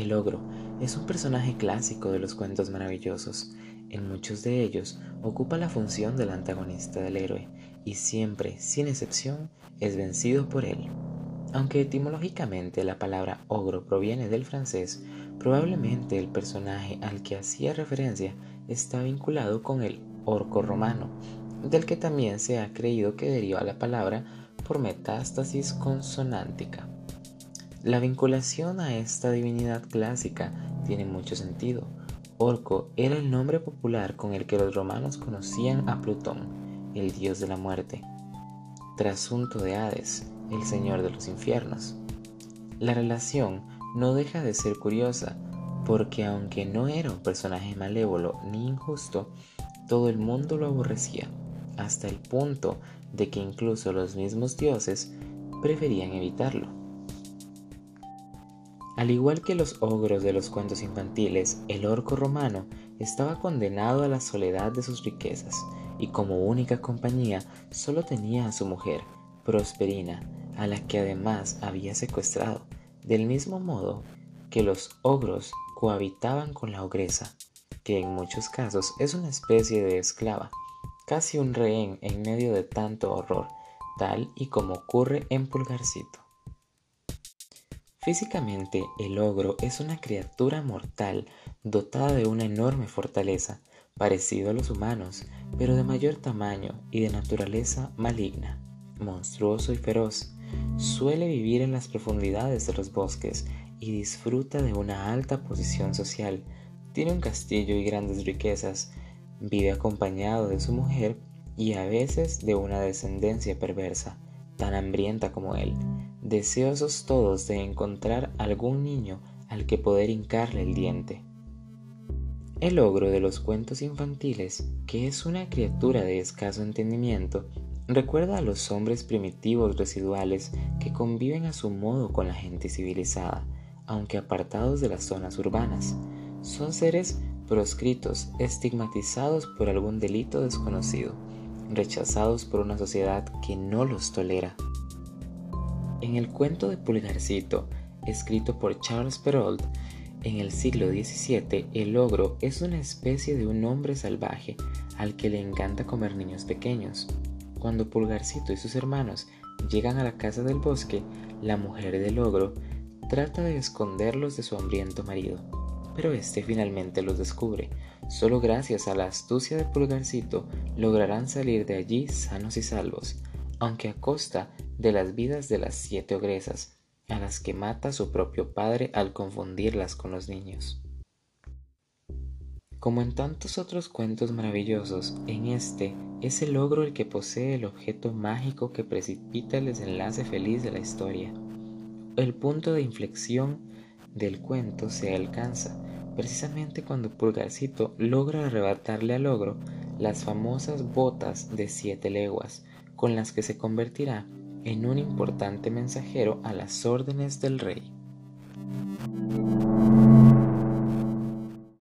El ogro es un personaje clásico de los cuentos maravillosos. En muchos de ellos ocupa la función del antagonista del héroe y siempre, sin excepción, es vencido por él. Aunque etimológicamente la palabra ogro proviene del francés, probablemente el personaje al que hacía referencia está vinculado con el orco romano, del que también se ha creído que deriva la palabra por metástasis consonántica. La vinculación a esta divinidad clásica tiene mucho sentido. Orco era el nombre popular con el que los romanos conocían a Plutón, el dios de la muerte. Trasunto de Hades, el señor de los infiernos. La relación no deja de ser curiosa, porque aunque no era un personaje malévolo ni injusto, todo el mundo lo aborrecía, hasta el punto de que incluso los mismos dioses preferían evitarlo. Al igual que los ogros de los cuentos infantiles, el orco romano estaba condenado a la soledad de sus riquezas y como única compañía solo tenía a su mujer, Prosperina, a la que además había secuestrado, del mismo modo que los ogros cohabitaban con la ogresa, que en muchos casos es una especie de esclava, casi un rehén en medio de tanto horror, tal y como ocurre en Pulgarcito. Físicamente, el ogro es una criatura mortal dotada de una enorme fortaleza, parecido a los humanos, pero de mayor tamaño y de naturaleza maligna, monstruoso y feroz. Suele vivir en las profundidades de los bosques y disfruta de una alta posición social. Tiene un castillo y grandes riquezas. Vive acompañado de su mujer y a veces de una descendencia perversa, tan hambrienta como él deseosos todos de encontrar algún niño al que poder hincarle el diente. El ogro de los cuentos infantiles, que es una criatura de escaso entendimiento, recuerda a los hombres primitivos residuales que conviven a su modo con la gente civilizada, aunque apartados de las zonas urbanas. Son seres proscritos, estigmatizados por algún delito desconocido, rechazados por una sociedad que no los tolera. En el cuento de Pulgarcito, escrito por Charles Perrault, en el siglo XVII, el ogro es una especie de un hombre salvaje al que le encanta comer niños pequeños. Cuando Pulgarcito y sus hermanos llegan a la casa del bosque, la mujer del ogro trata de esconderlos de su hambriento marido, pero este finalmente los descubre. Solo gracias a la astucia de Pulgarcito lograrán salir de allí sanos y salvos, aunque a costa de las vidas de las siete ogresas, a las que mata su propio padre al confundirlas con los niños. Como en tantos otros cuentos maravillosos, en este es el ogro el que posee el objeto mágico que precipita el desenlace feliz de la historia. El punto de inflexión del cuento se alcanza precisamente cuando Pulgarcito logra arrebatarle al ogro las famosas botas de siete leguas, con las que se convertirá en un importante mensajero a las órdenes del rey.